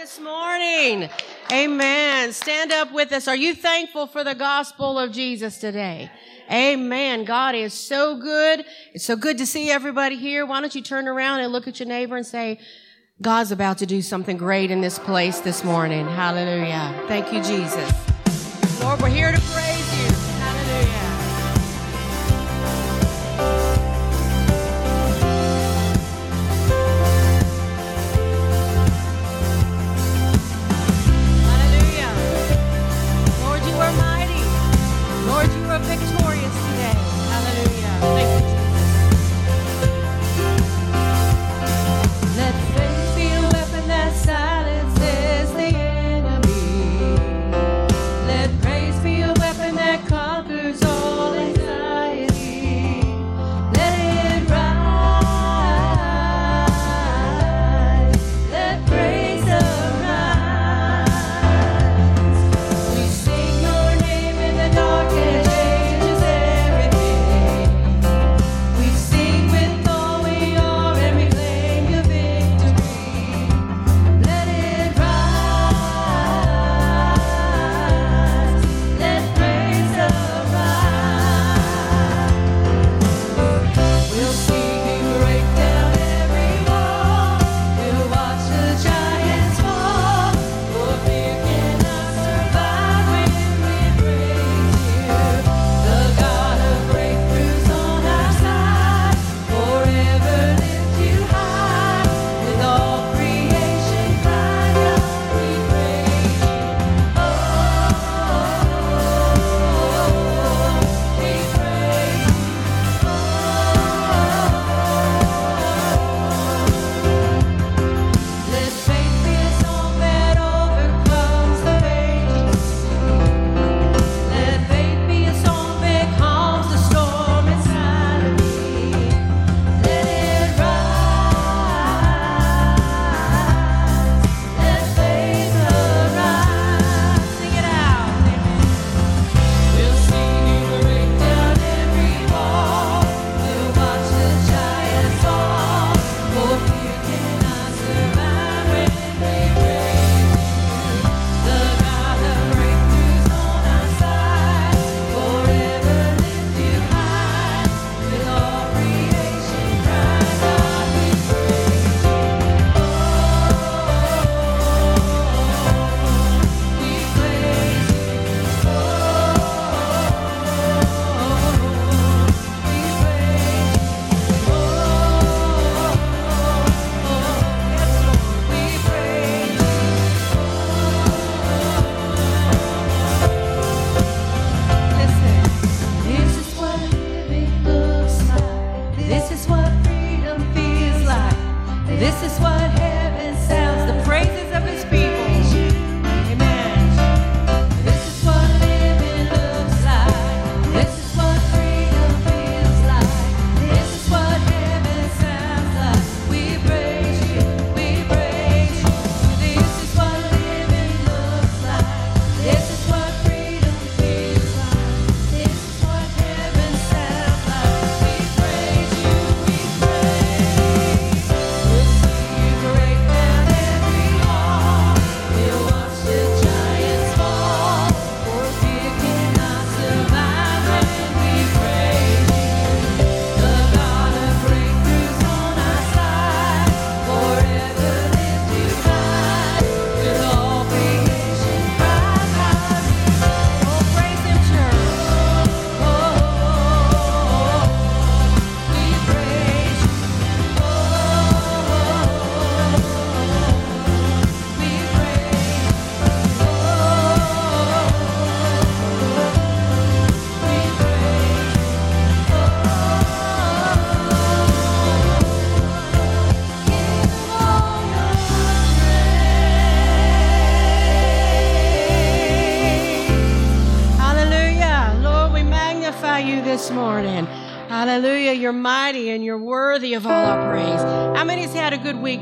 this morning. Amen. Stand up with us. Are you thankful for the gospel of Jesus today? Amen. God is so good. It's so good to see everybody here. Why don't you turn around and look at your neighbor and say, God's about to do something great in this place this morning. Hallelujah. Thank you, Jesus. Lord, we're here to praise you.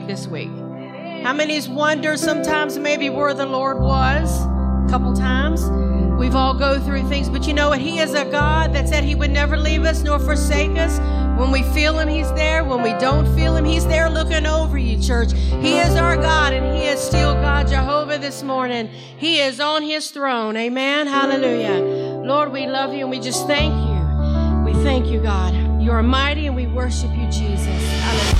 This week? How many's wonder sometimes maybe where the Lord was? A couple times. We've all go through things, but you know what? He is a God that said He would never leave us nor forsake us. When we feel Him, He's there. When we don't feel Him, He's there looking over you, church. He is our God, and He is still God Jehovah this morning. He is on his throne. Amen. Hallelujah. Lord, we love you and we just thank you. Thank you, God. You are mighty and we worship you, Jesus. Hallelujah.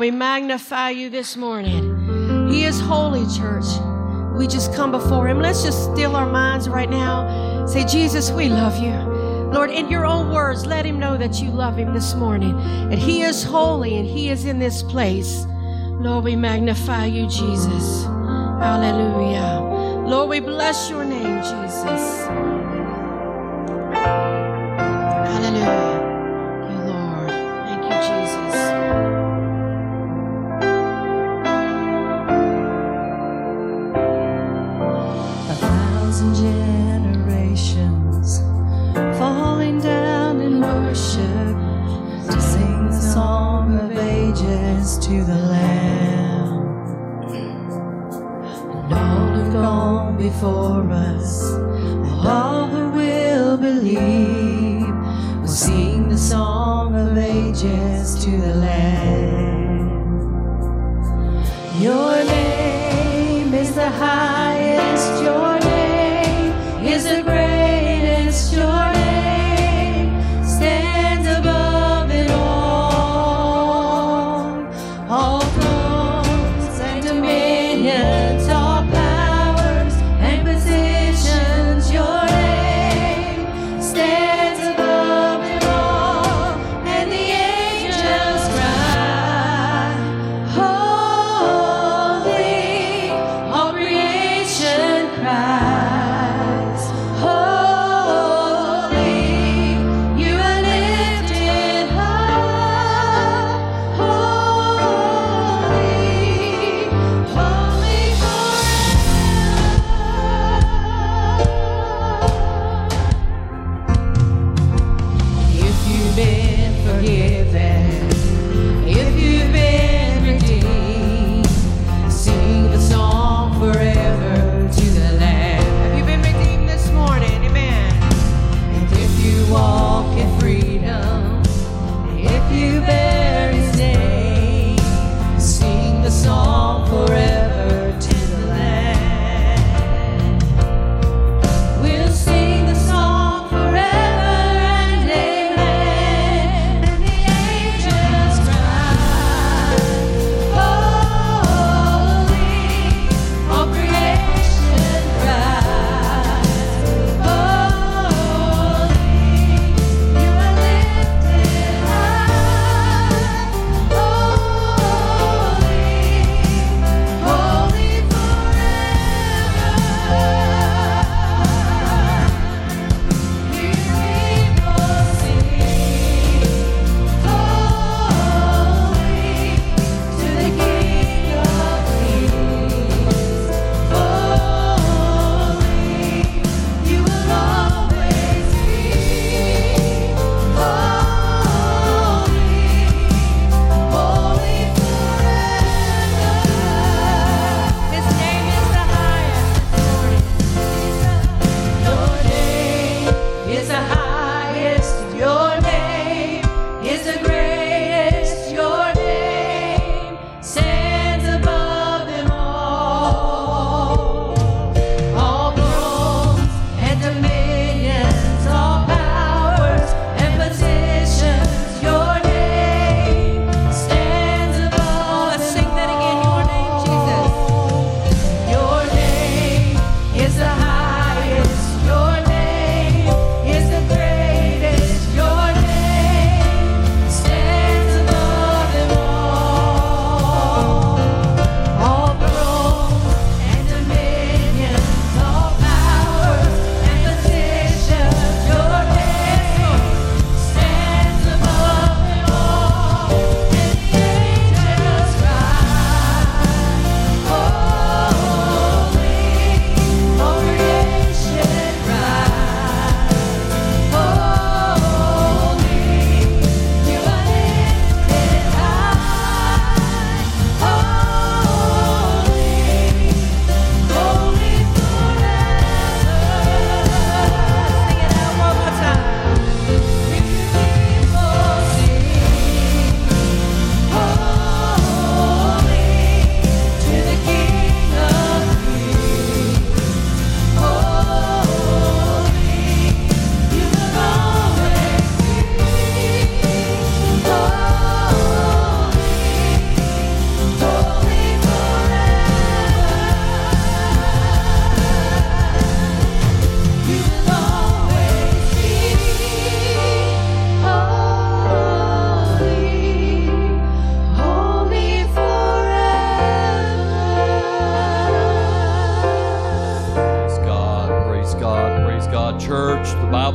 We magnify you this morning. He is holy, church. We just come before Him. Let's just still our minds right now. Say, Jesus, we love you. Lord, in your own words, let Him know that you love Him this morning. And He is holy and He is in this place. Lord, we magnify you, Jesus. Hallelujah. Lord, we bless your name, Jesus.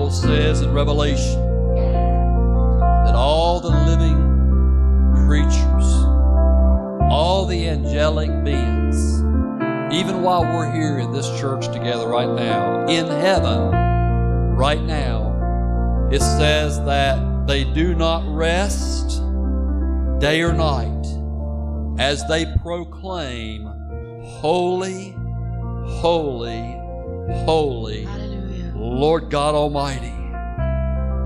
Bible says in Revelation that all the living creatures, all the angelic beings, even while we're here in this church together right now, in heaven, right now, it says that they do not rest day or night as they proclaim, Holy, holy, holy Lord God Almighty,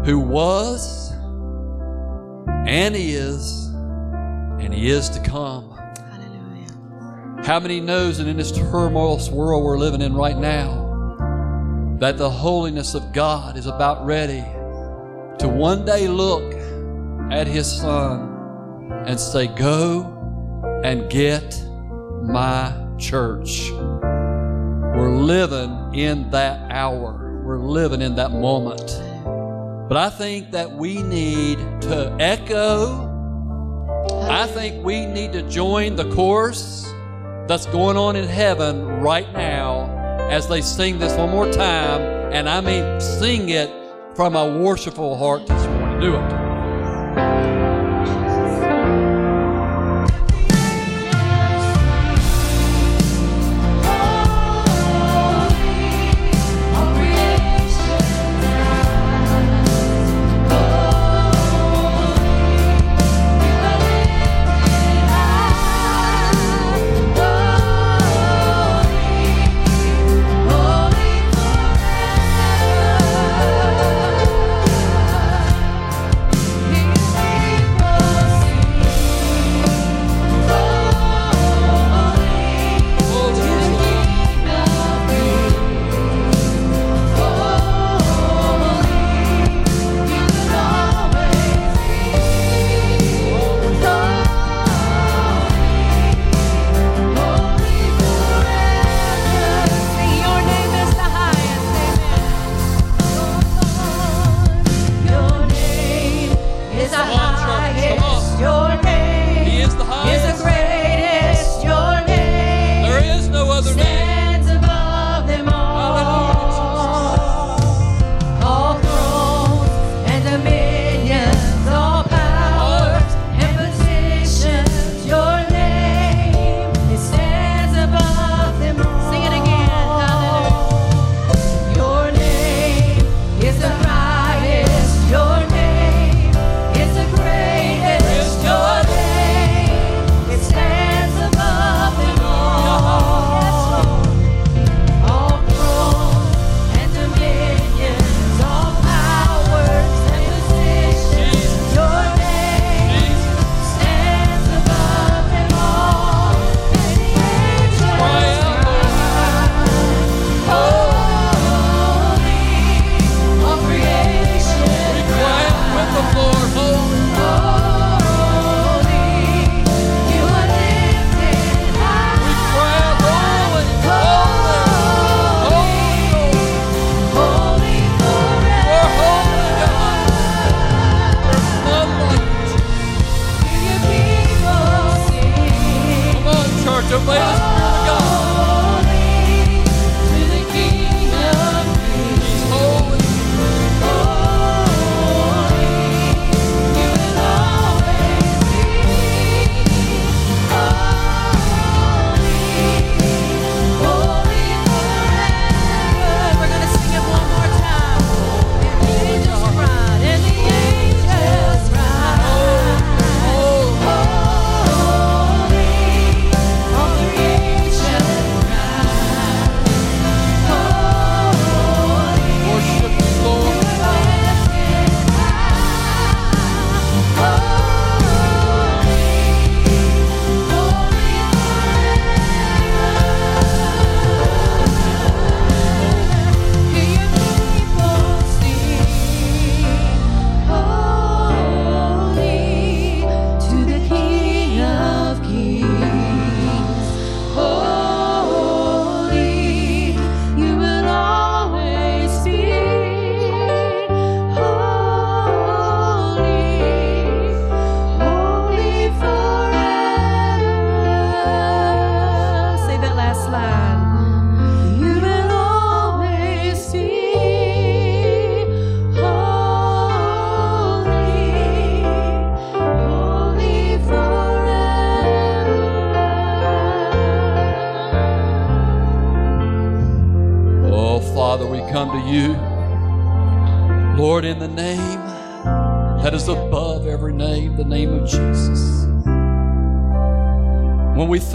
who was and is and he is to come. Hallelujah. How many knows that in this turmoilous world we're living in right now, that the holiness of God is about ready to one day look at his son and say, Go and get my church. We're living in that hour we're living in that moment. But I think that we need to echo. I think we need to join the chorus that's going on in heaven right now as they sing this one more time. And I mean, sing it from a worshipful heart this morning. Do it.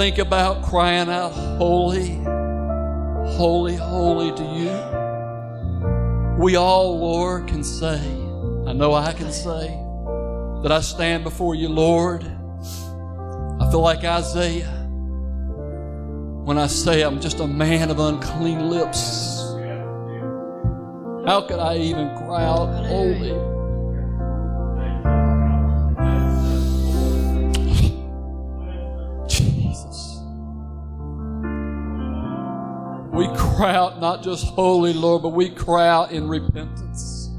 think about crying out, Holy, holy, holy to you. We all, Lord, can say, I know I can say, that I stand before you, Lord. I feel like Isaiah when I say I'm just a man of unclean lips. How could I even cry out, Holy? Cry out not just holy, Lord, but we cry out in repentance.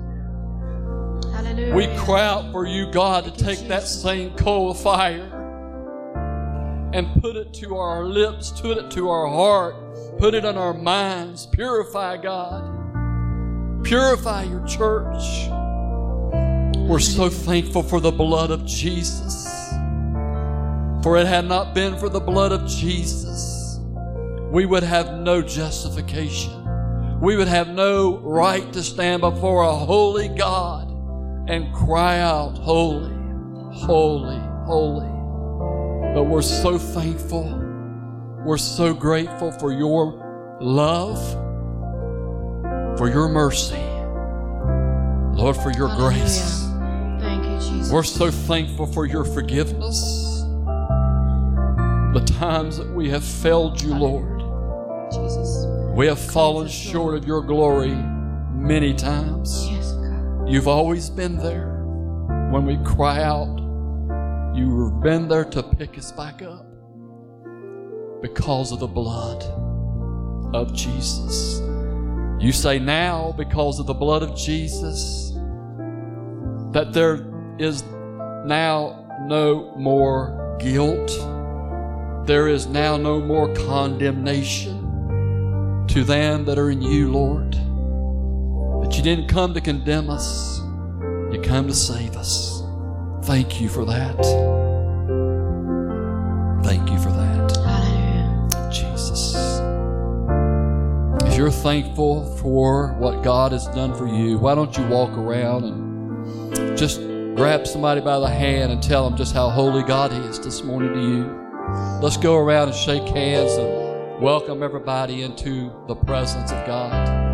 Hallelujah. We cry out for you, God, to take that same coal of fire and put it to our lips, put it to our heart, put it on our minds. Purify, God. Purify your church. We're so thankful for the blood of Jesus. For it had not been for the blood of Jesus, we would have no justification. We would have no right to stand before a holy God and cry out, Holy, holy, holy. But we're so thankful. We're so grateful for your love, for your mercy, Lord, for your Hallelujah. grace. Thank you, Jesus. We're so thankful for your forgiveness. The times that we have failed you, Lord. Jesus. We have fallen short of your glory many times. Yes, God. You've always been there. When we cry out, you've been there to pick us back up because of the blood of Jesus. You say now, because of the blood of Jesus, that there is now no more guilt. There is now no more condemnation to them that are in you, Lord. That you didn't come to condemn us, you come to save us. Thank you for that. Thank you for that. Hallelujah. Jesus. If you're thankful for what God has done for you, why don't you walk around and just grab somebody by the hand and tell them just how holy God is this morning to you? Let's go around and shake hands and welcome everybody into the presence of God.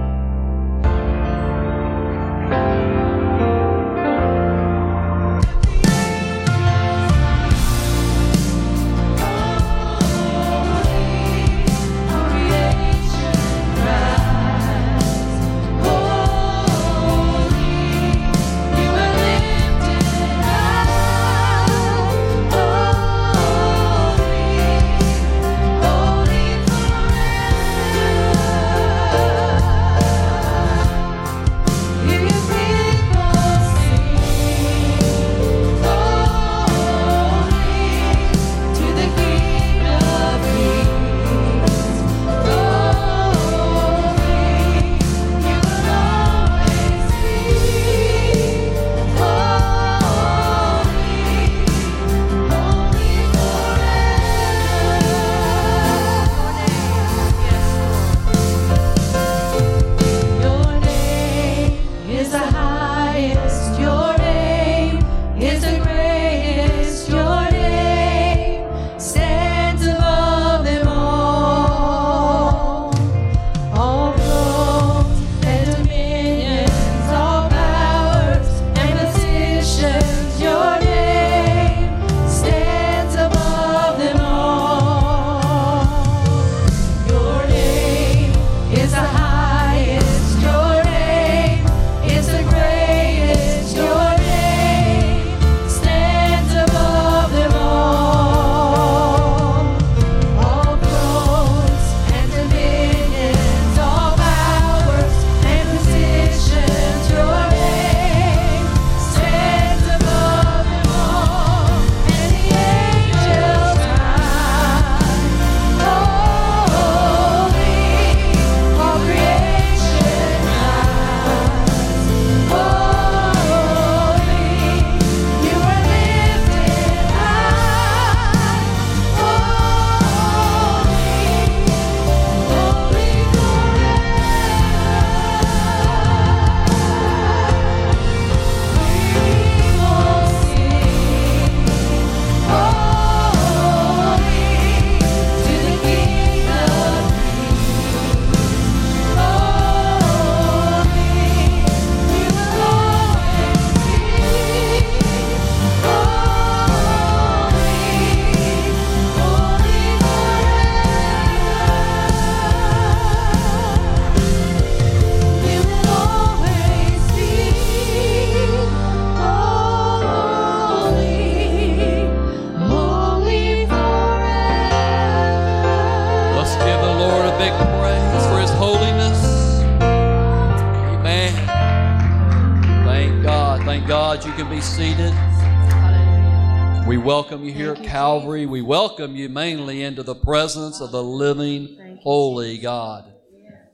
Into the presence of the living, holy God.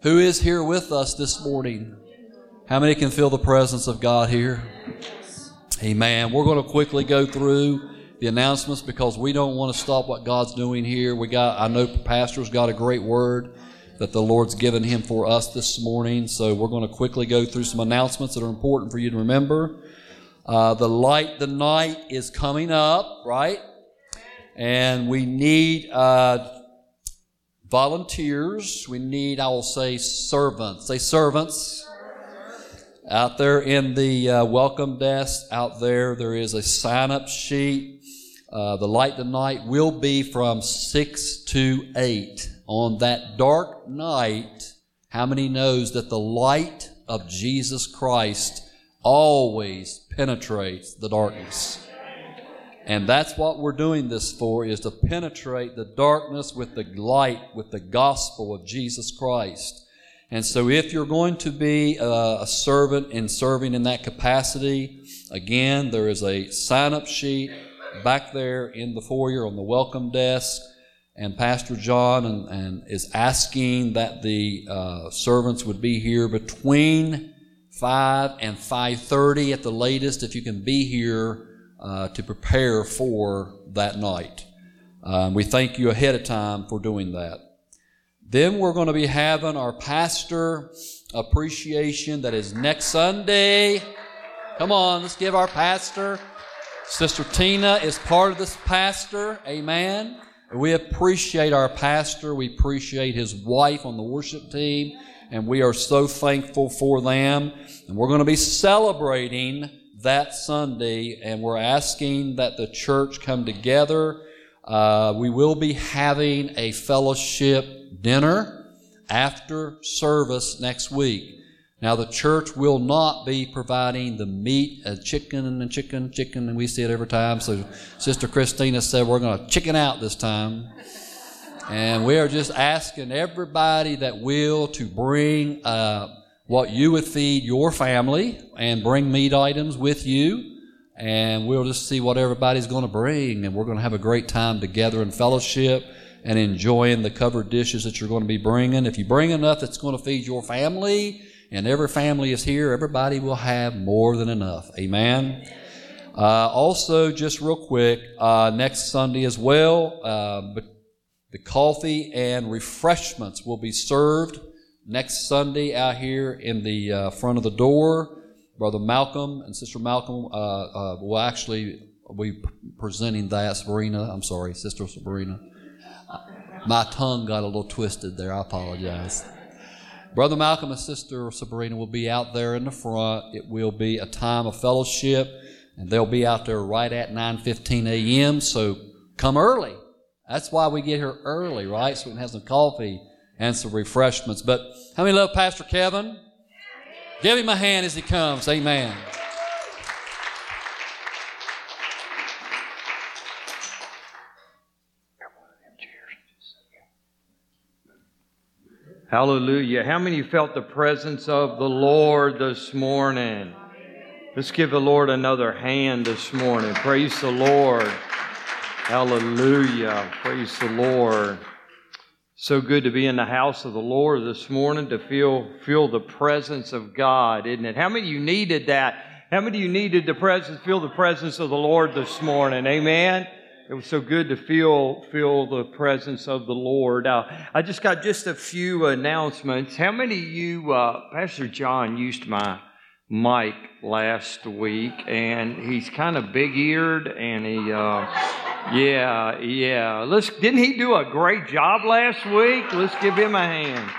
Who is here with us this morning? How many can feel the presence of God here? Amen. We're going to quickly go through the announcements because we don't want to stop what God's doing here. We got, I know Pastor's got a great word that the Lord's given him for us this morning. So we're going to quickly go through some announcements that are important for you to remember. Uh, the light, the night is coming up, right? And we need uh, volunteers. We need, I will say, servants. Say servants. Out there in the uh, welcome desk, out there, there is a sign up sheet. Uh, the light tonight will be from 6 to 8. On that dark night, how many knows that the light of Jesus Christ always penetrates the darkness? And that's what we're doing this for, is to penetrate the darkness with the light, with the gospel of Jesus Christ. And so if you're going to be a, a servant and serving in that capacity, again, there is a sign up sheet back there in the foyer on the welcome desk. And Pastor John and, and is asking that the uh, servants would be here between 5 and 5.30 at the latest if you can be here uh, to prepare for that night. Um, we thank you ahead of time for doing that. Then we're going to be having our pastor appreciation that is next Sunday. Come on, let's give our pastor. Sister Tina is part of this pastor. Amen. We appreciate our pastor. We appreciate his wife on the worship team. And we are so thankful for them. And we're going to be celebrating that Sunday. And we're asking that the church come together. Uh, we will be having a fellowship dinner after service next week. Now, the church will not be providing the meat, uh, chicken and chicken, chicken, and we see it every time. So, Sister Christina said we're going to chicken out this time. And we are just asking everybody that will to bring uh, what you would feed your family and bring meat items with you. And we'll just see what everybody's going to bring. And we're going to have a great time together in fellowship and enjoying the covered dishes that you're going to be bringing. If you bring enough that's going to feed your family, and every family is here, everybody will have more than enough. Amen. Uh, also, just real quick, uh, next Sunday as well, uh, the coffee and refreshments will be served next Sunday out here in the uh, front of the door. Brother Malcolm and Sister Malcolm uh, uh, will actually be presenting that. Sabrina, I'm sorry, Sister Sabrina. My tongue got a little twisted there. I apologize. Brother Malcolm and Sister Sabrina will be out there in the front. It will be a time of fellowship, and they'll be out there right at 9:15 a.m. So come early. That's why we get here early, right? So we can have some coffee and some refreshments. But how many love Pastor Kevin? Give him a hand as he comes. Amen. Hallelujah. How many felt the presence of the Lord this morning? Let's give the Lord another hand this morning. Praise the Lord. Hallelujah. Praise the Lord. So good to be in the house of the Lord this morning to feel feel the presence of God, isn't it? How many of you needed that? How many of you needed the presence, feel the presence of the Lord this morning? Amen. It was so good to feel feel the presence of the Lord. Uh, I just got just a few announcements. How many of you, uh, Pastor John used my mic last week, and he's kind of big eared, and he, uh, yeah, yeah. Let's didn't he do a great job last week? Let's give him a hand.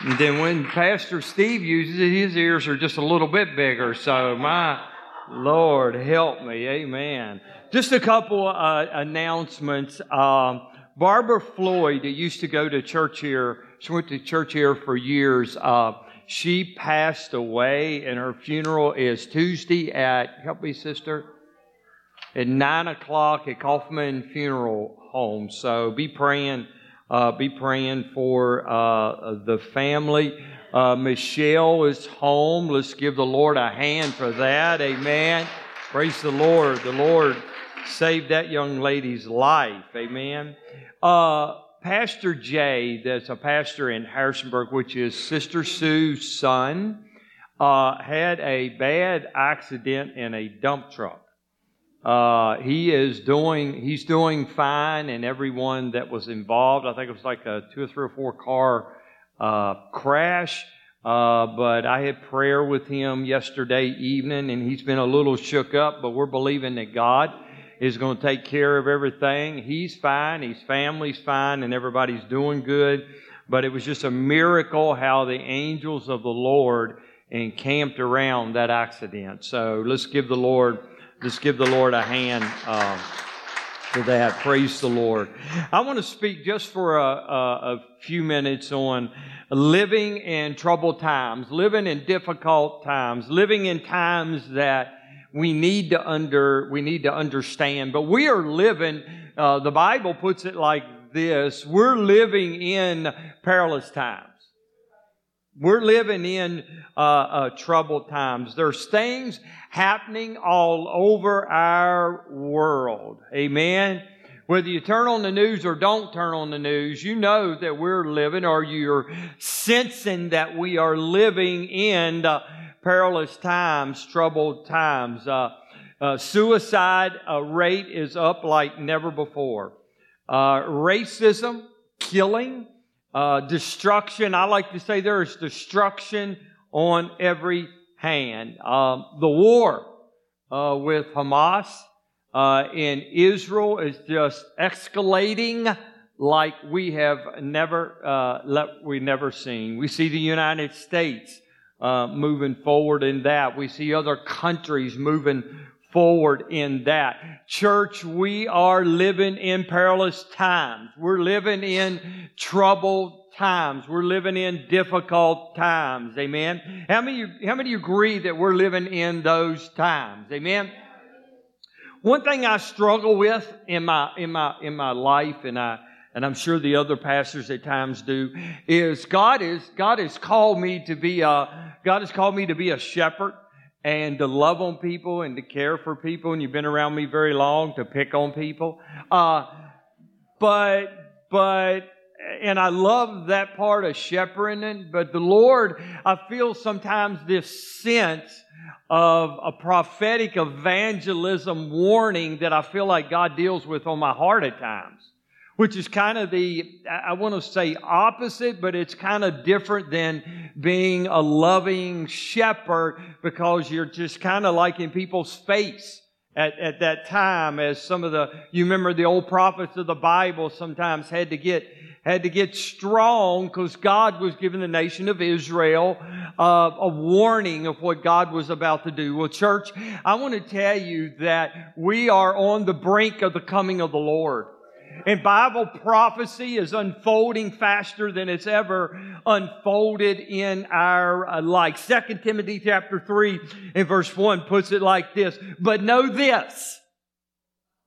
And then when Pastor Steve uses it, his ears are just a little bit bigger. So my Lord help me, Amen. Just a couple uh, announcements. Um, Barbara Floyd, used to go to church here, she went to church here for years. Uh, she passed away, and her funeral is Tuesday at, help me, sister, at 9 o'clock at Kaufman Funeral Home. So be praying, uh, be praying for uh, the family. Uh, Michelle is home. Let's give the Lord a hand for that. Amen. Praise the Lord. The Lord saved that young lady's life. Amen. Uh, pastor Jay, that's a pastor in Harrisonburg, which is Sister Sue's son, uh, had a bad accident in a dump truck. Uh, he is doing, he's doing fine, and everyone that was involved, I think it was like a two or three or four car uh, crash. Uh, but I had prayer with him yesterday evening, and he's been a little shook up, but we're believing that God is going to take care of everything. He's fine, his family's fine, and everybody's doing good. But it was just a miracle how the angels of the Lord encamped around that accident. So let's give the Lord, let's give the Lord a hand. Uh, for that. Praise the Lord. I want to speak just for a, a, a, few minutes on living in troubled times, living in difficult times, living in times that we need to under we need to understand. But we are living. Uh, the Bible puts it like this: We're living in perilous times. We're living in uh, uh, troubled times. There's things happening all over our world. Amen. Whether you turn on the news or don't turn on the news, you know that we're living or you're sensing that we are living in uh, perilous times, troubled times. Uh, uh, suicide uh, rate is up like never before. racism, killing, uh, destruction. I like to say there is destruction on every hand. Uh, the war uh, with Hamas uh, in Israel is just escalating like we have never uh, let, we never seen. We see the United States uh, moving forward in that. We see other countries moving forward in that. Church, we are living in perilous times. We're living in troubled times. We're living in difficult times. Amen. How many, how many agree that we're living in those times? Amen. One thing I struggle with in my, in my, in my life, and I, and I'm sure the other pastors at times do, is God is, God has called me to be a, God has called me to be a shepherd and to love on people and to care for people. And you've been around me very long to pick on people. Uh, but, but, and I love that part of shepherding, but the Lord, I feel sometimes this sense of a prophetic evangelism warning that I feel like God deals with on my heart at times which is kind of the, I want to say opposite, but it's kind of different than being a loving shepherd because you're just kind of like in people's face at, at that time as some of the, you remember the old prophets of the Bible sometimes had to get, had to get strong because God was giving the nation of Israel uh, a warning of what God was about to do. Well, church, I want to tell you that we are on the brink of the coming of the Lord. And Bible prophecy is unfolding faster than it's ever unfolded in our uh, life. Second Timothy chapter 3 and verse 1 puts it like this. But know this.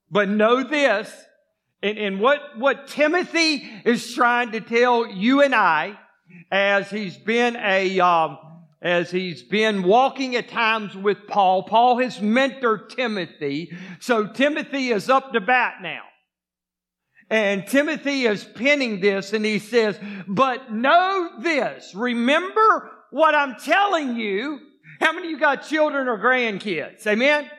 But know this. And, and what, what Timothy is trying to tell you and I as he's been a, uh, as he's been walking at times with Paul. Paul has mentored Timothy. So Timothy is up to bat now. And Timothy is penning this and he says, but know this, remember what I'm telling you. How many of you got children or grandkids? Amen?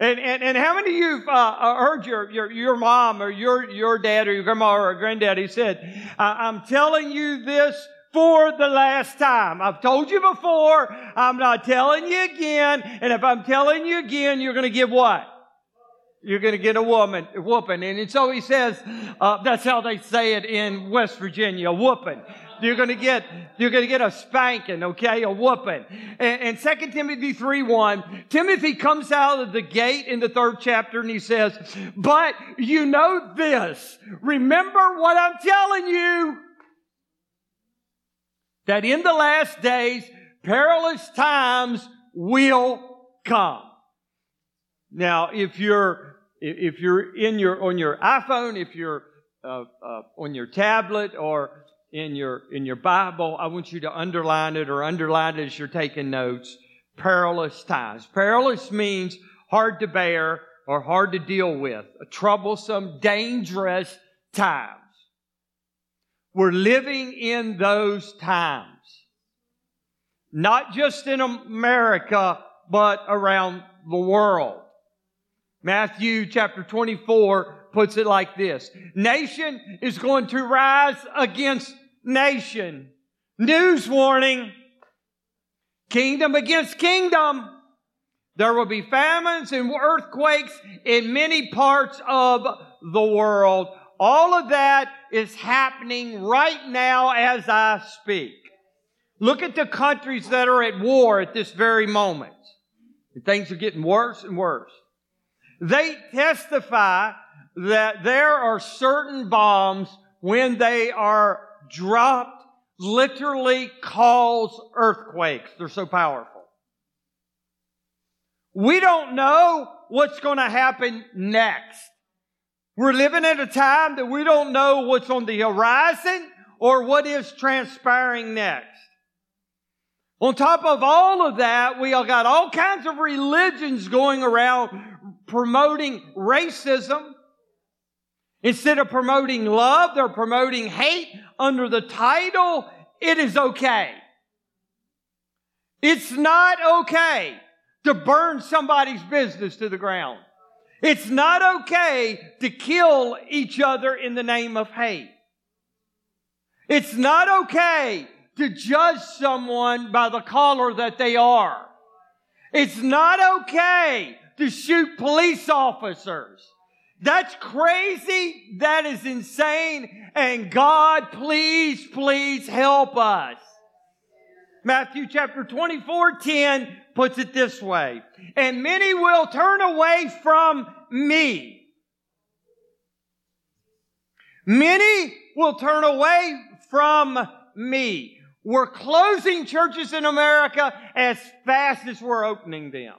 And, and, and how many of you have uh, heard your, your, your mom or your, your dad or your grandma or granddaddy said, I'm telling you this for the last time. I've told you before. I'm not telling you again. And if I'm telling you again, you're going to give what? You're going to get a woman whooping. And so he says, uh, that's how they say it in West Virginia, whooping. You're going to get, you're going to get a spanking, okay, a whooping. And, and 2 Timothy 3 1, Timothy comes out of the gate in the third chapter and he says, but you know this. Remember what I'm telling you. That in the last days, perilous times will come. Now, if you're if you're in your on your iPhone, if you're uh, uh, on your tablet, or in your, in your Bible. I want you to underline it or underline it as you're taking notes. Perilous times. Perilous means hard to bear or hard to deal with. Troublesome, dangerous times. We're living in those times. Not just in America, but around the world. Matthew chapter 24 puts it like this. Nation is going to rise against nation. News warning. Kingdom against kingdom. There will be famines and earthquakes in many parts of the world. All of that is happening right now as I speak. Look at the countries that are at war at this very moment. Things are getting worse and worse. They testify that there are certain bombs when they are dropped literally cause earthquakes. They're so powerful. We don't know what's going to happen next. We're living at a time that we don't know what's on the horizon or what is transpiring next. On top of all of that, we all got all kinds of religions going around promoting racism. Instead of promoting love, they're promoting hate under the title, it is okay. It's not okay to burn somebody's business to the ground. It's not okay to kill each other in the name of hate. It's not okay to judge someone by the color that they are. It's not okay to shoot police officers. That's crazy. That is insane. And God, please, please help us. Matthew chapter 24, 10 puts it this way. And many will turn away from me. Many will turn away from me. We're closing churches in America as fast as we're opening them.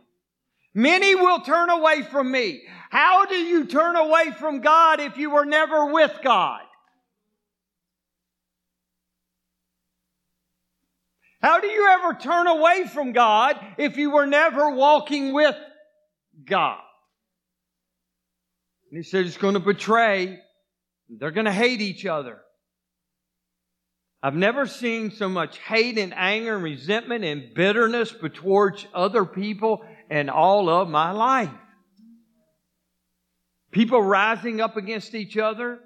Many will turn away from me. How do you turn away from God if you were never with God? How do you ever turn away from God if you were never walking with God? And he said it's going to betray. They're going to hate each other. I've never seen so much hate and anger and resentment and bitterness towards other people in all of my life. People rising up against each other,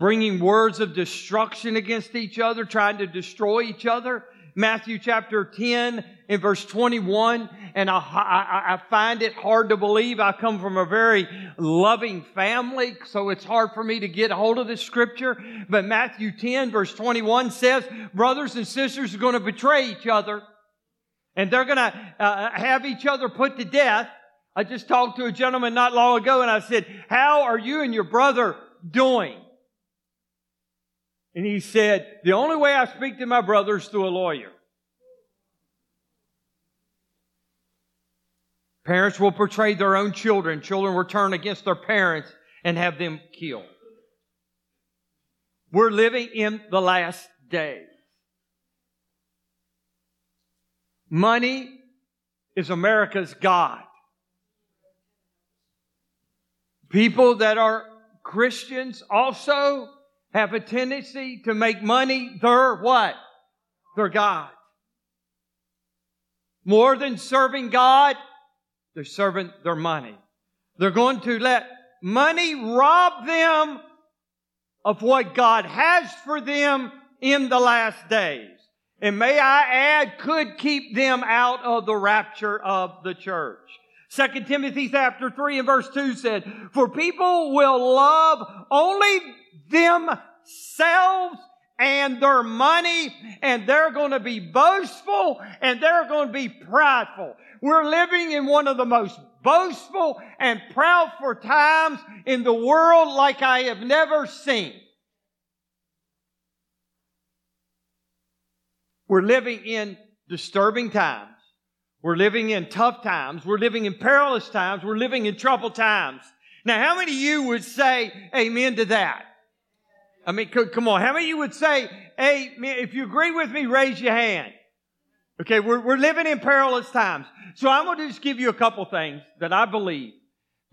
bringing words of destruction against each other, trying to destroy each other. Matthew chapter 10 in verse 21, and I, I, I, find it hard to believe. I come from a very loving family, so it's hard for me to get a hold of this scripture. But Matthew 10 verse 21 says, brothers and sisters are going to betray each other, and they're going to uh, have each other put to death. I just talked to a gentleman not long ago, and I said, how are you and your brother doing? And he said, The only way I speak to my brother is through a lawyer. Parents will portray their own children. Children will turn against their parents and have them killed. We're living in the last days. Money is America's God. People that are Christians also have a tendency to make money their what? Their God. More than serving God, they're serving their money. They're going to let money rob them of what God has for them in the last days. And may I add, could keep them out of the rapture of the church. Second Timothy chapter 3 and verse 2 said, For people will love only themselves and their money, and they're going to be boastful and they're going to be prideful. We're living in one of the most boastful and proudful times in the world like I have never seen. We're living in disturbing times. We're living in tough times. We're living in perilous times. We're living in troubled times. Now, how many of you would say amen to that? I mean, come on. How many of you would say, amen? if you agree with me, raise your hand? Okay, we're, we're living in perilous times. So I'm going to just give you a couple things that I believe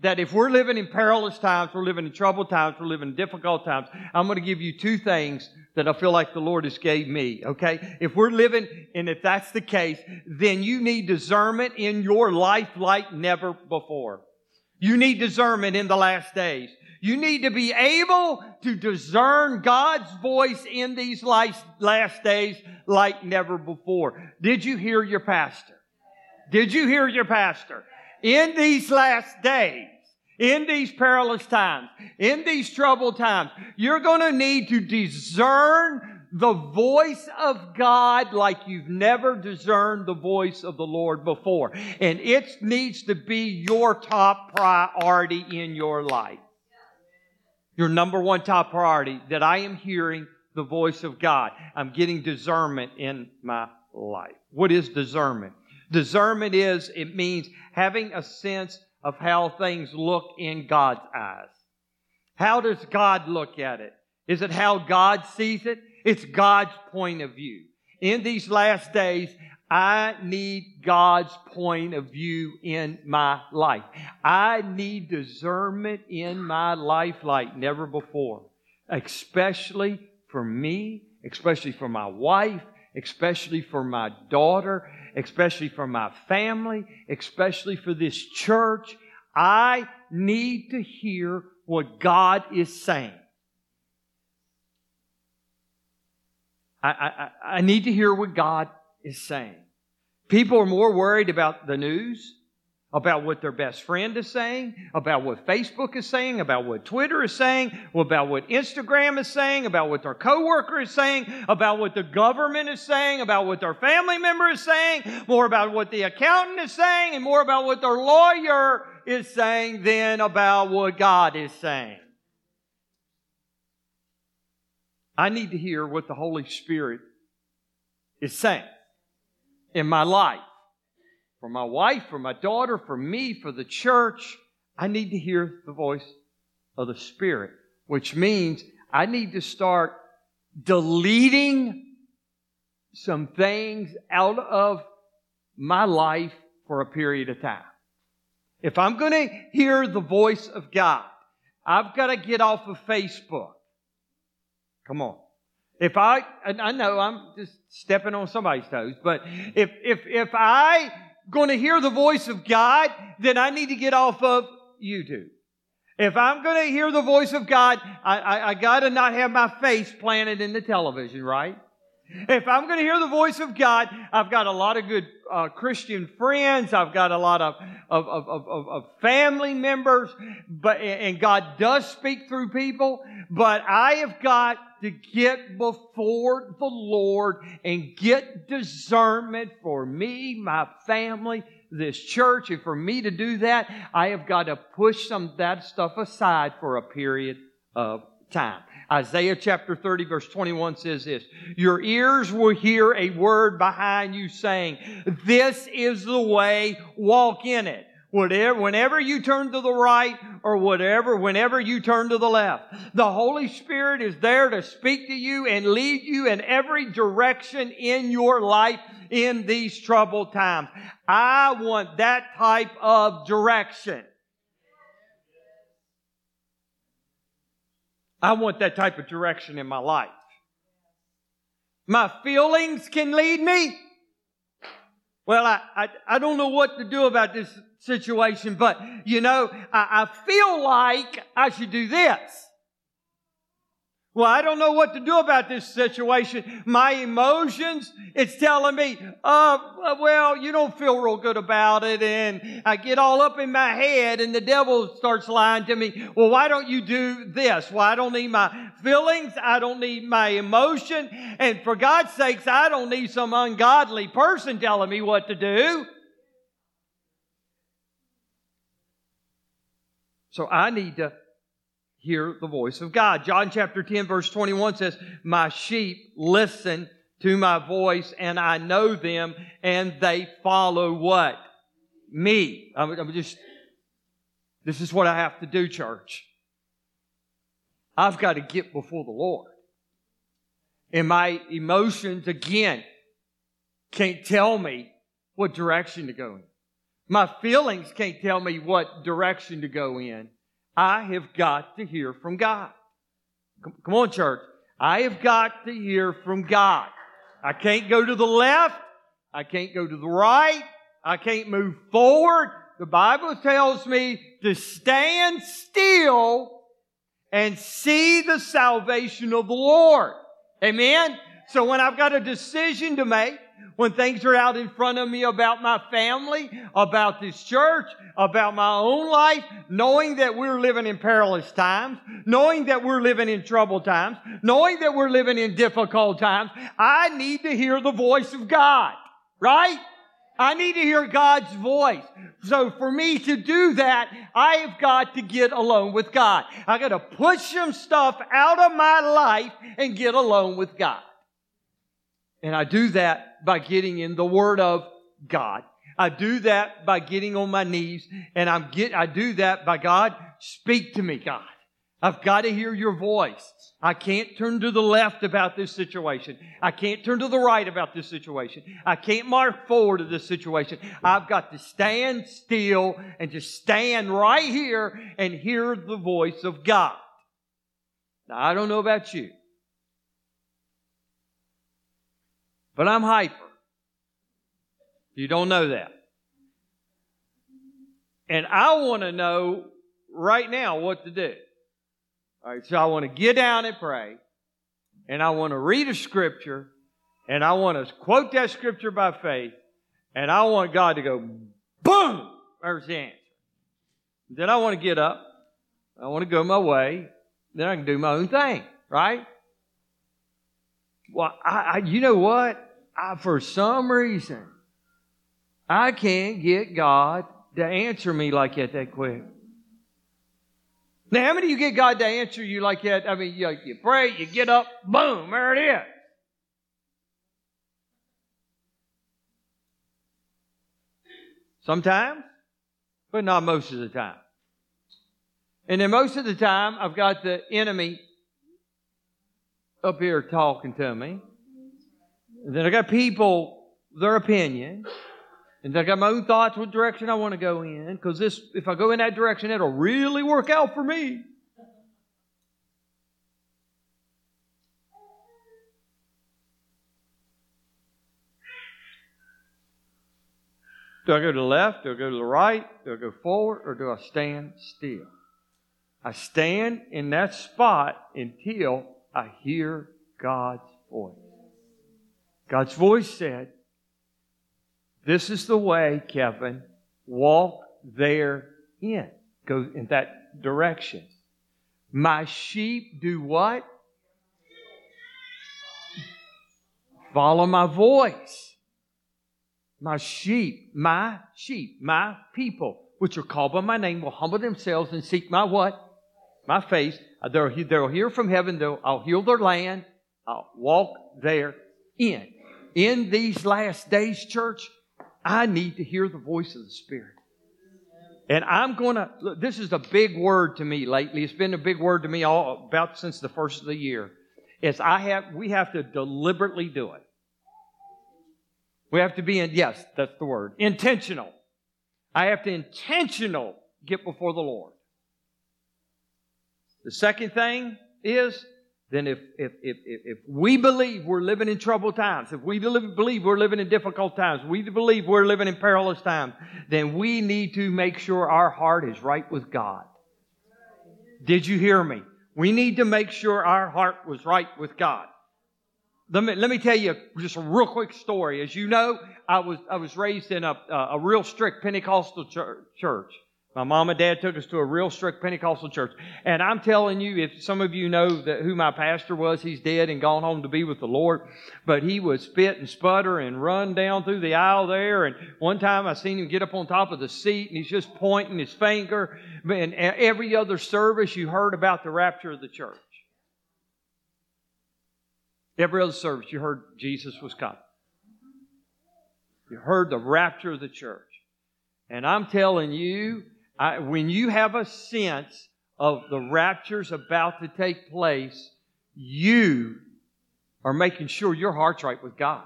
that if we're living in perilous times, we're living in troubled times, we're living in difficult times, I'm going to give you two things that I feel like the Lord has gave me. Okay? If we're living, and if that's the case, then you need discernment in your life like never before. You need discernment in the last days. You need to be able to discern God's voice in these last, last days like never before. Did you hear your pastor? Did you hear your pastor? In these last days, in these perilous times, in these troubled times, you're going to need to discern the voice of God like you've never discerned the voice of the Lord before. And it needs to be your top priority in your life your number one top priority that I am hearing the voice of God. I'm getting discernment in my life. What is discernment? Discernment is, it means having a sense of how things look in God's eyes. How does God look at it? Is it how God sees it? It's God's point of view. In these last days, I need God's point of view in my life. I need discernment in my life like never before, especially for me, especially for my wife, especially for my daughter, especially for my family, especially for this church. I need to hear what God is saying. I, I, I need to hear what God is saying. People are more worried about the news, about what their best friend is saying, about what Facebook is saying, about what Twitter is saying, about what Instagram is saying, about what their coworker is saying, about what the government is saying, about what their family member is saying, more about what the accountant is saying, and more about what their lawyer is saying than about what God is saying. I need to hear what the Holy Spirit is saying in my life. For my wife, for my daughter, for me, for the church, I need to hear the voice of the Spirit, which means I need to start deleting some things out of my life for a period of time. If I'm going to hear the voice of God, I've got to get off of Facebook. Come on. If I, I know I'm just stepping on somebody's toes, but if, if, if I going to hear the voice of God, then I need to get off of YouTube. If I'm going to hear the voice of God, I, I, I got to not have my face planted in the television, right? If I'm going to hear the voice of God, I've got a lot of good uh, Christian friends. I've got a lot of, of, of, of, of family members, but, and God does speak through people, but I have got to get before the Lord and get discernment for me, my family, this church. And for me to do that, I have got to push some of that stuff aside for a period of time. Isaiah chapter 30 verse 21 says this, Your ears will hear a word behind you saying, This is the way, walk in it. Whatever, whenever you turn to the right or whatever, whenever you turn to the left, the Holy Spirit is there to speak to you and lead you in every direction in your life in these troubled times. I want that type of direction. I want that type of direction in my life. My feelings can lead me. Well, I, I, I don't know what to do about this situation, but you know, I, I feel like I should do this. Well, I don't know what to do about this situation. My emotions, it's telling me, uh, well, you don't feel real good about it. And I get all up in my head and the devil starts lying to me. Well, why don't you do this? Well, I don't need my feelings. I don't need my emotion. And for God's sakes, I don't need some ungodly person telling me what to do. So I need to hear the voice of God. John chapter 10 verse 21 says, My sheep listen to my voice and I know them and they follow what? Me. I'm, I'm just, this is what I have to do, church. I've got to get before the Lord. And my emotions, again, can't tell me what direction to go in. My feelings can't tell me what direction to go in. I have got to hear from God. Come on, church. I have got to hear from God. I can't go to the left. I can't go to the right. I can't move forward. The Bible tells me to stand still and see the salvation of the Lord. Amen? So when I've got a decision to make, when things are out in front of me about my family, about this church, about my own life, knowing that we're living in perilous times, knowing that we're living in troubled times, knowing that we're living in difficult times, I need to hear the voice of God, right? I need to hear God's voice. So for me to do that, I have got to get alone with God. I got to push some stuff out of my life and get alone with God. And I do that by getting in the Word of God. I do that by getting on my knees and I'm get, I do that by God, speak to me, God. I've got to hear your voice. I can't turn to the left about this situation. I can't turn to the right about this situation. I can't march forward to this situation. I've got to stand still and just stand right here and hear the voice of God. Now, I don't know about you, but I'm hyper. You don't know that. And I want to know right now what to do. All right, so I want to get down and pray, and I want to read a scripture, and I want to quote that scripture by faith, and I want God to go, boom! There's the answer. Then I want to get up, I want to go my way, then I can do my own thing, right? Well, I, I you know what? I, for some reason, I can't get God to answer me like that that quick. Now, how many of you get God to answer you like that? I mean, you, you pray, you get up, boom, there it is. Sometimes, but not most of the time. And then most of the time, I've got the enemy up here talking to me. And then I got people, their opinion. And I got my own thoughts what direction I want to go in, because this, if I go in that direction, it'll really work out for me. Do I go to the left? Do I go to the right? Do I go forward? Or do I stand still? I stand in that spot until I hear God's voice. God's voice said, this is the way, Kevin. Walk there in. Go in that direction. My sheep do what? Follow my voice. My sheep, my sheep, my people, which are called by my name, will humble themselves and seek my what? My face. They'll, they'll hear from heaven. They'll, I'll heal their land. I'll walk there in. In these last days, church, I need to hear the voice of the Spirit. And I'm going to, look, this is a big word to me lately. It's been a big word to me all about since the first of the year. Is I have, we have to deliberately do it. We have to be in, yes, that's the word, intentional. I have to intentional get before the Lord. The second thing is then if, if, if, if we believe we're living in troubled times, if we believe we're living in difficult times, we believe we're living in perilous times, then we need to make sure our heart is right with God. Did you hear me? We need to make sure our heart was right with God. Let me, let me tell you just a real quick story. As you know, I was, I was raised in a, a real strict Pentecostal church. My mom and dad took us to a real strict Pentecostal church. And I'm telling you, if some of you know that who my pastor was, he's dead and gone home to be with the Lord. But he would spit and sputter and run down through the aisle there. And one time I seen him get up on top of the seat and he's just pointing his finger. And every other service you heard about the rapture of the church. Every other service you heard Jesus was coming. You heard the rapture of the church. And I'm telling you, I, when you have a sense of the rapture's about to take place, you are making sure your heart's right with God.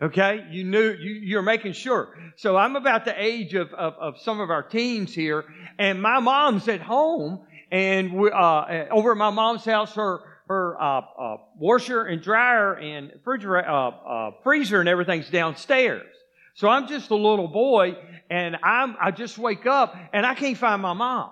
Okay? You knew, you, you're making sure. So I'm about the age of, of, of some of our teens here, and my mom's at home, and we, uh, over at my mom's house, her, her uh, uh, washer and dryer and refrigerator, uh, uh, freezer and everything's downstairs. So I'm just a little boy, and I'm, I just wake up, and I can't find my mom.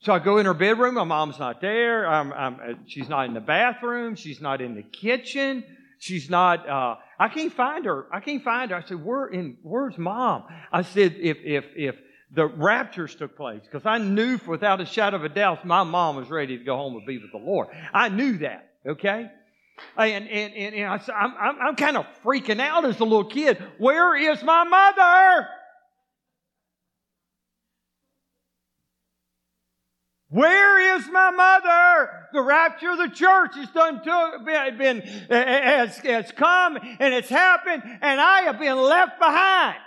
So I go in her bedroom. My mom's not there. I'm, I'm, uh, she's not in the bathroom. She's not in the kitchen. She's not, uh, I can't find her. I can't find her. I said, where in, where's mom? I said, if, if, if the raptures took place, because I knew without a shadow of a doubt my mom was ready to go home and be with the Lord. I knew that, okay? And, and, and, and I said, I'm, I'm, I'm kind of freaking out as a little kid. Where is my mother? Where is my mother? The rapture of the church has done to, been, has, has come and it's happened and I have been left behind.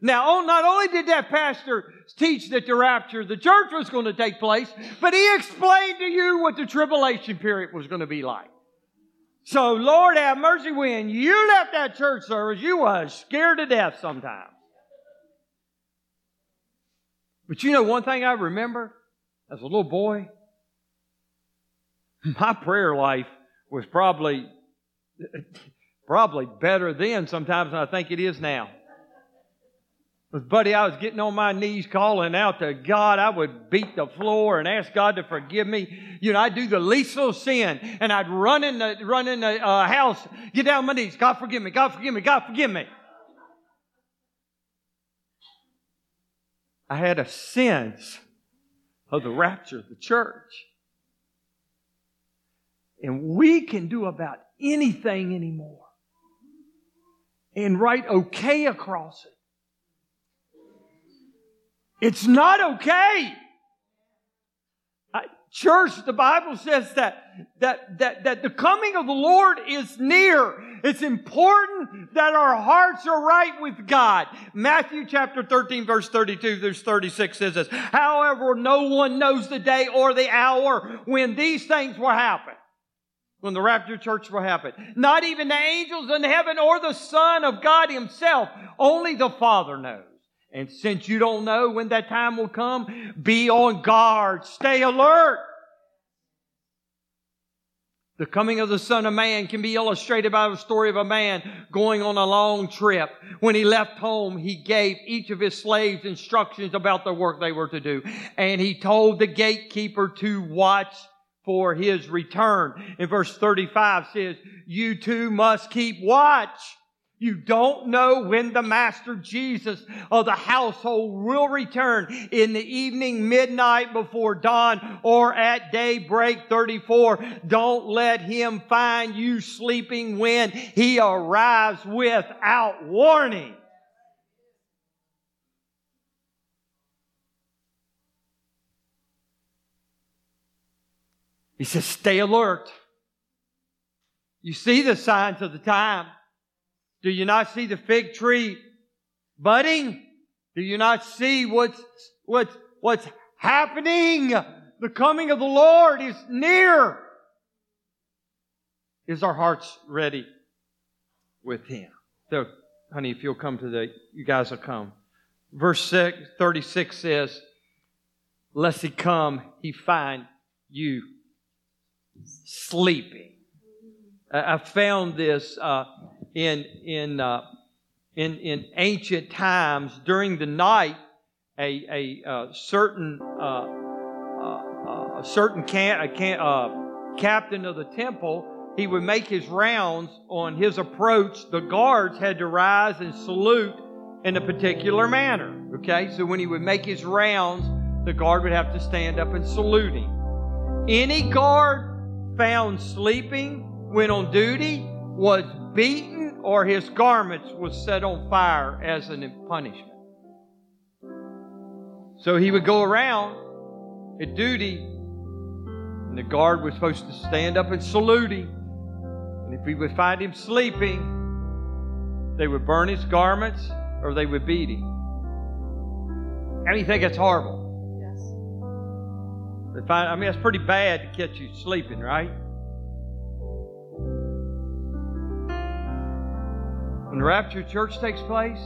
Now, oh, not only did that pastor teach that the rapture of the church was going to take place, but he explained to you what the tribulation period was going to be like. So, Lord have mercy, when you left that church service, you was scared to death sometimes. But you know one thing I remember as a little boy? My prayer life was probably probably better then sometimes than I think it is now. Buddy, I was getting on my knees calling out to God. I would beat the floor and ask God to forgive me. You know, I'd do the least little sin and I'd run in the, run in the uh, house, get down on my knees. God forgive me. God forgive me. God forgive me. I had a sense of the rapture of the church. And we can do about anything anymore and write okay across it. It's not okay. Church, the Bible says that, that, that, that the coming of the Lord is near. It's important that our hearts are right with God. Matthew chapter 13 verse 32 through 36 says this, however, no one knows the day or the hour when these things will happen. When the rapture church will happen. Not even the angels in heaven or the Son of God himself. Only the Father knows. And since you don't know when that time will come, be on guard. Stay alert. The coming of the Son of Man can be illustrated by the story of a man going on a long trip. When he left home, he gave each of his slaves instructions about the work they were to do. And he told the gatekeeper to watch for his return. In verse 35 says, you too must keep watch you don't know when the Master Jesus of the household will return in the evening, midnight, before dawn, or at daybreak 34. Don't let him find you sleeping when he arrives without warning. He says, stay alert. You see the signs of the time. Do you not see the fig tree budding? Do you not see what's, what's, what's happening? The coming of the Lord is near. Is our hearts ready with Him? So, honey, if you'll come to the, you guys will come. Verse six, 36 says, Lest He come, He find you sleeping. I found this uh, in in uh, in in ancient times during the night. A a, uh, certain uh, uh, a certain can, a can, uh, captain of the temple he would make his rounds on his approach. The guards had to rise and salute in a particular manner. Okay, so when he would make his rounds, the guard would have to stand up and salute him. Any guard found sleeping when on duty was beaten or his garments was set on fire as a punishment. So he would go around at duty, and the guard was supposed to stand up and salute him. And if he would find him sleeping, they would burn his garments or they would beat him. How do you think that's horrible? If I, I mean, that's pretty bad to catch you sleeping, right? When the rapture church takes place,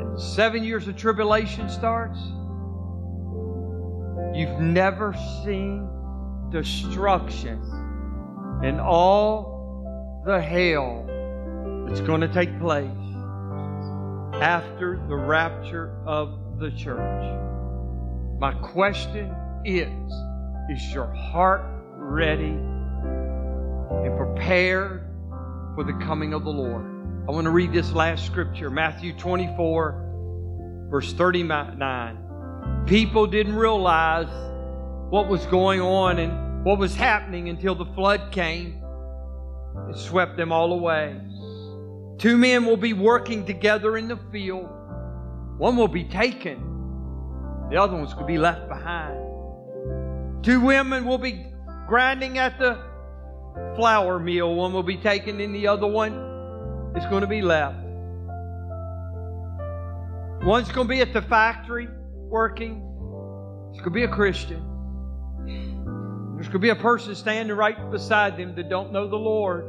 and seven years of tribulation starts, you've never seen destruction and all the hell that's going to take place after the rapture of the church. My question is Is your heart ready and prepared for the coming of the Lord? I want to read this last scripture Matthew 24, verse 39. People didn't realize what was going on and what was happening until the flood came and swept them all away. Two men will be working together in the field. One will be taken, the other one's going to be left behind. Two women will be grinding at the flour meal. One will be taken, and the other one is going to be left. One's going to be at the factory working. It's going to be a Christian. There's going to be a person standing right beside them that don't know the Lord.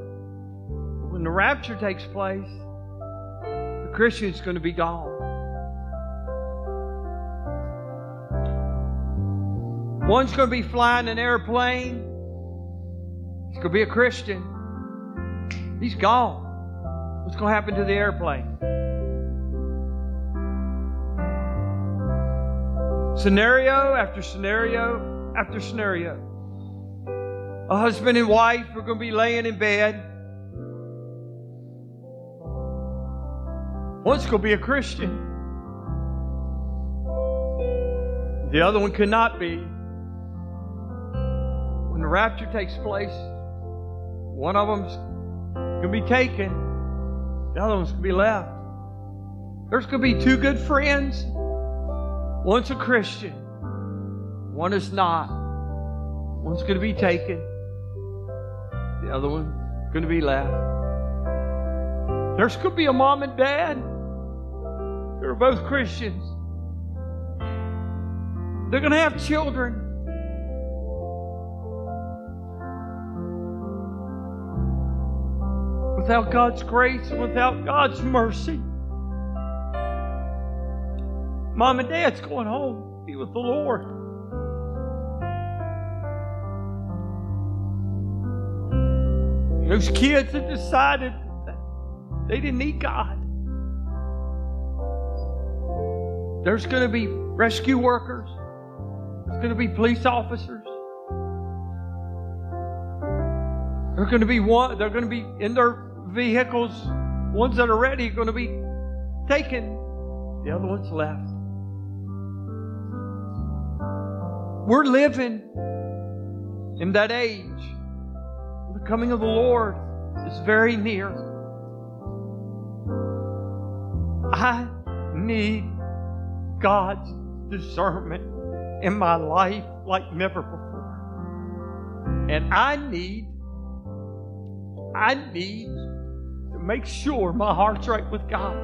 When the rapture takes place, the Christian's going to be gone. One's going to be flying an airplane. He's to be a Christian. He's gone. What's going to happen to the airplane? Scenario after scenario after scenario. A husband and wife are going to be laying in bed. One's going to be a Christian. The other one could not be. When the rapture takes place, one of them's going to be taken, the other one's going to be left. There's going to be two good friends. One's a Christian, one is not. One's going to be taken, the other one's going to be left. There's going to be a mom and dad. They're both Christians. They're going to have children. Without God's grace and without God's mercy, mom and dad's going home, be with the Lord. Those kids have decided that they didn't need God. There's going to be rescue workers. There's going to be police officers. They're going to be one. They're going to be in their vehicles. Ones that are ready are going to be taken. The other ones left. We're living in that age. The coming of the Lord is very near. I need God's discernment in my life like never before. And I need, I need make sure my heart's right with God.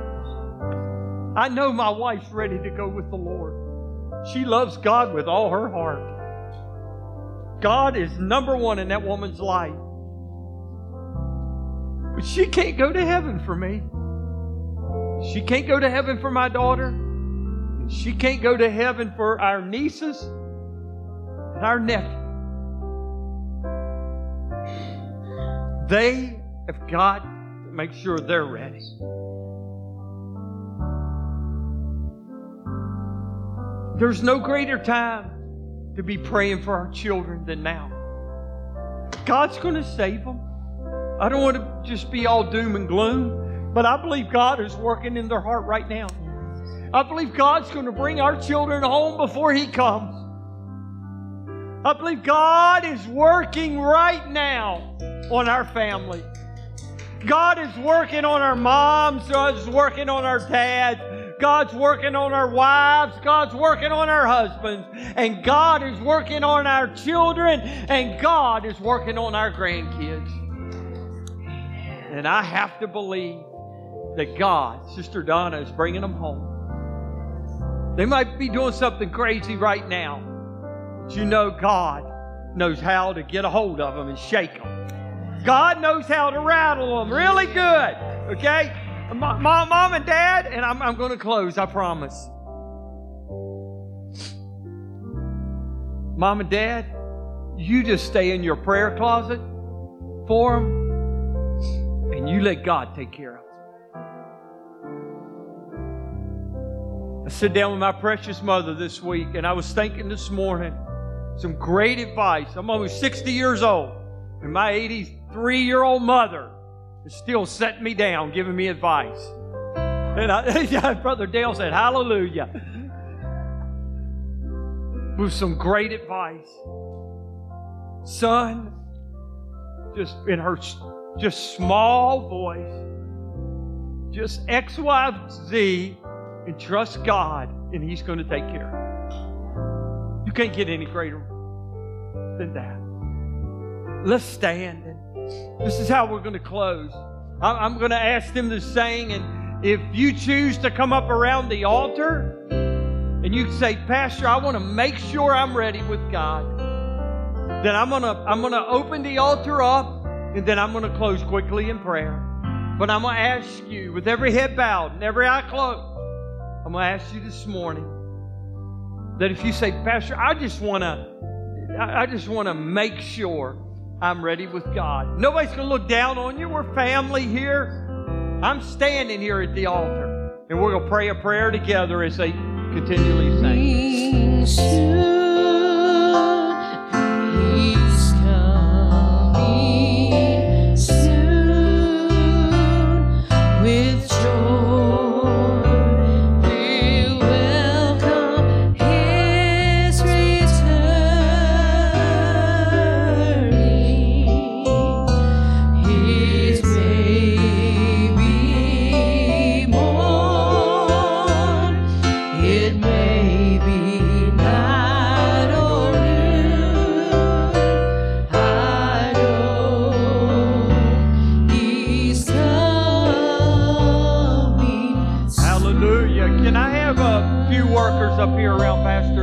I know my wife's ready to go with the Lord. She loves God with all her heart. God is number one in that woman's life. But she can't go to heaven for me. She can't go to heaven for my daughter. She can't go to heaven for our nieces and our nephew. They have got make sure they're ready. There's no greater time to be praying for our children than now. God's going to save them. I don't want to just be all doom and gloom, but I believe God is working in their heart right now. I believe God's going to bring our children home before He comes. I believe God is working right now on our family. God is working on our moms, God is working on our dads, God's working on our wives, God's working on our husbands, and God is working on our children, and God is working on our grandkids. And I have to believe that God, Sister Donna, is bringing them home. They might be doing something crazy right now. But you know God knows how to get a hold of them and shake them. God knows how to rattle them really good. Okay? Mom, mom and dad, and I'm, I'm going to close, I promise. Mom and dad, you just stay in your prayer closet for them, and you let God take care of them. I sat down with my precious mother this week, and I was thinking this morning some great advice. I'm almost 60 years old, and my 83 year old mother is still setting me down, giving me advice. And I, Brother Dale said, Hallelujah. With some great advice. Son, just in her just small voice, just X, Y, Z, and trust God, and He's going to take care of. You can't get any greater than that. Let's stand. This is how we're going to close. I'm going to ask them to sing, and if you choose to come up around the altar and you say, Pastor, I want to make sure I'm ready with God, then I'm going to I'm going to open the altar up, and then I'm going to close quickly in prayer. But I'm going to ask you, with every head bowed and every eye closed, I'm going to ask you this morning that if you say, Pastor, I just want to, I just want to make sure I'm ready with God. Nobody's going to look down on you. We're family here. I'm standing here at the altar, and we're going to pray a prayer together as they continually sing. up here around Bastrop.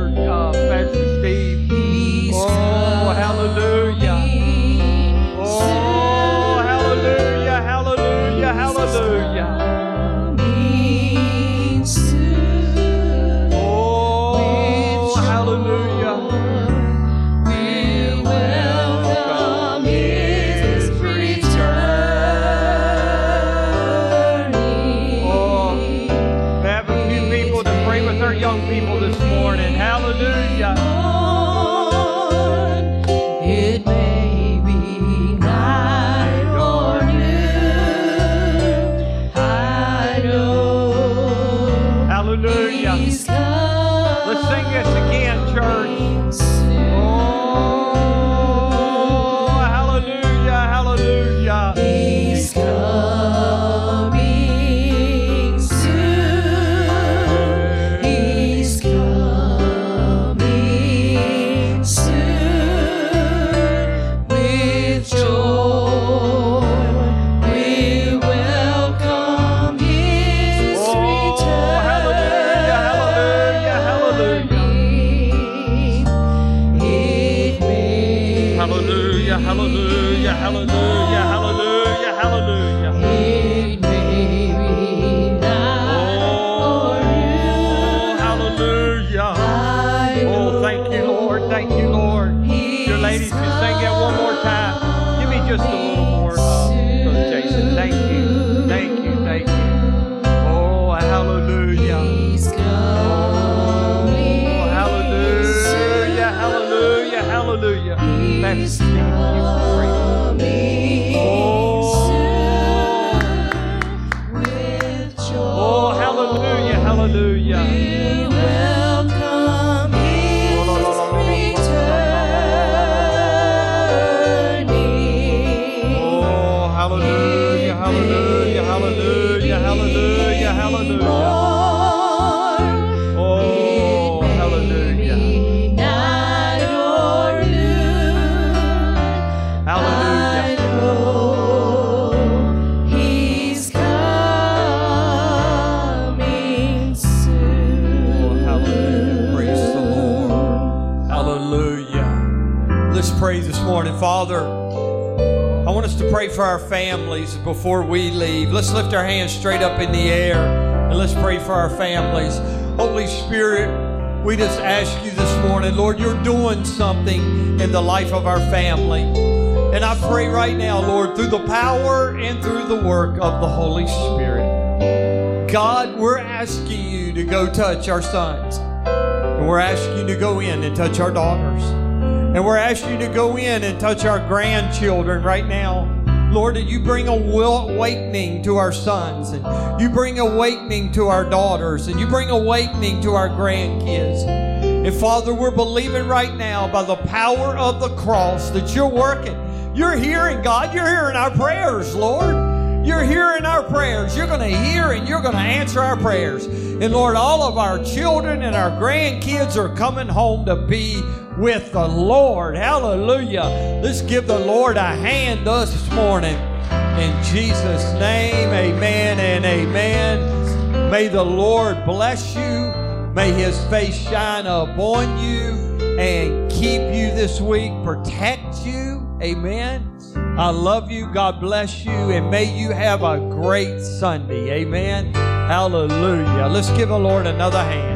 Hallelujah, hallelujah. For our families before we leave. Let's lift our hands straight up in the air and let's pray for our families. Holy Spirit, we just ask you this morning, Lord, you're doing something in the life of our family. And I pray right now, Lord, through the power and through the work of the Holy Spirit. God, we're asking you to go touch our sons. And we're asking you to go in and touch our daughters. And we're asking you to go in and touch our grandchildren right now. Lord, that you bring awakening to our sons, and you bring awakening to our daughters, and you bring awakening to our grandkids. And Father, we're believing right now by the power of the cross that you're working. You're hearing, God, you're hearing our prayers, Lord. You're hearing our prayers. You're going to hear and you're going to answer our prayers. And Lord, all of our children and our grandkids are coming home to be with the Lord. Hallelujah. Let's give the Lord a hand this morning. In Jesus' name, amen and amen. May the Lord bless you. May his face shine upon you and keep you this week, protect you. Amen. I love you. God bless you. And may you have a great Sunday. Amen. Hallelujah. Let's give the Lord another hand.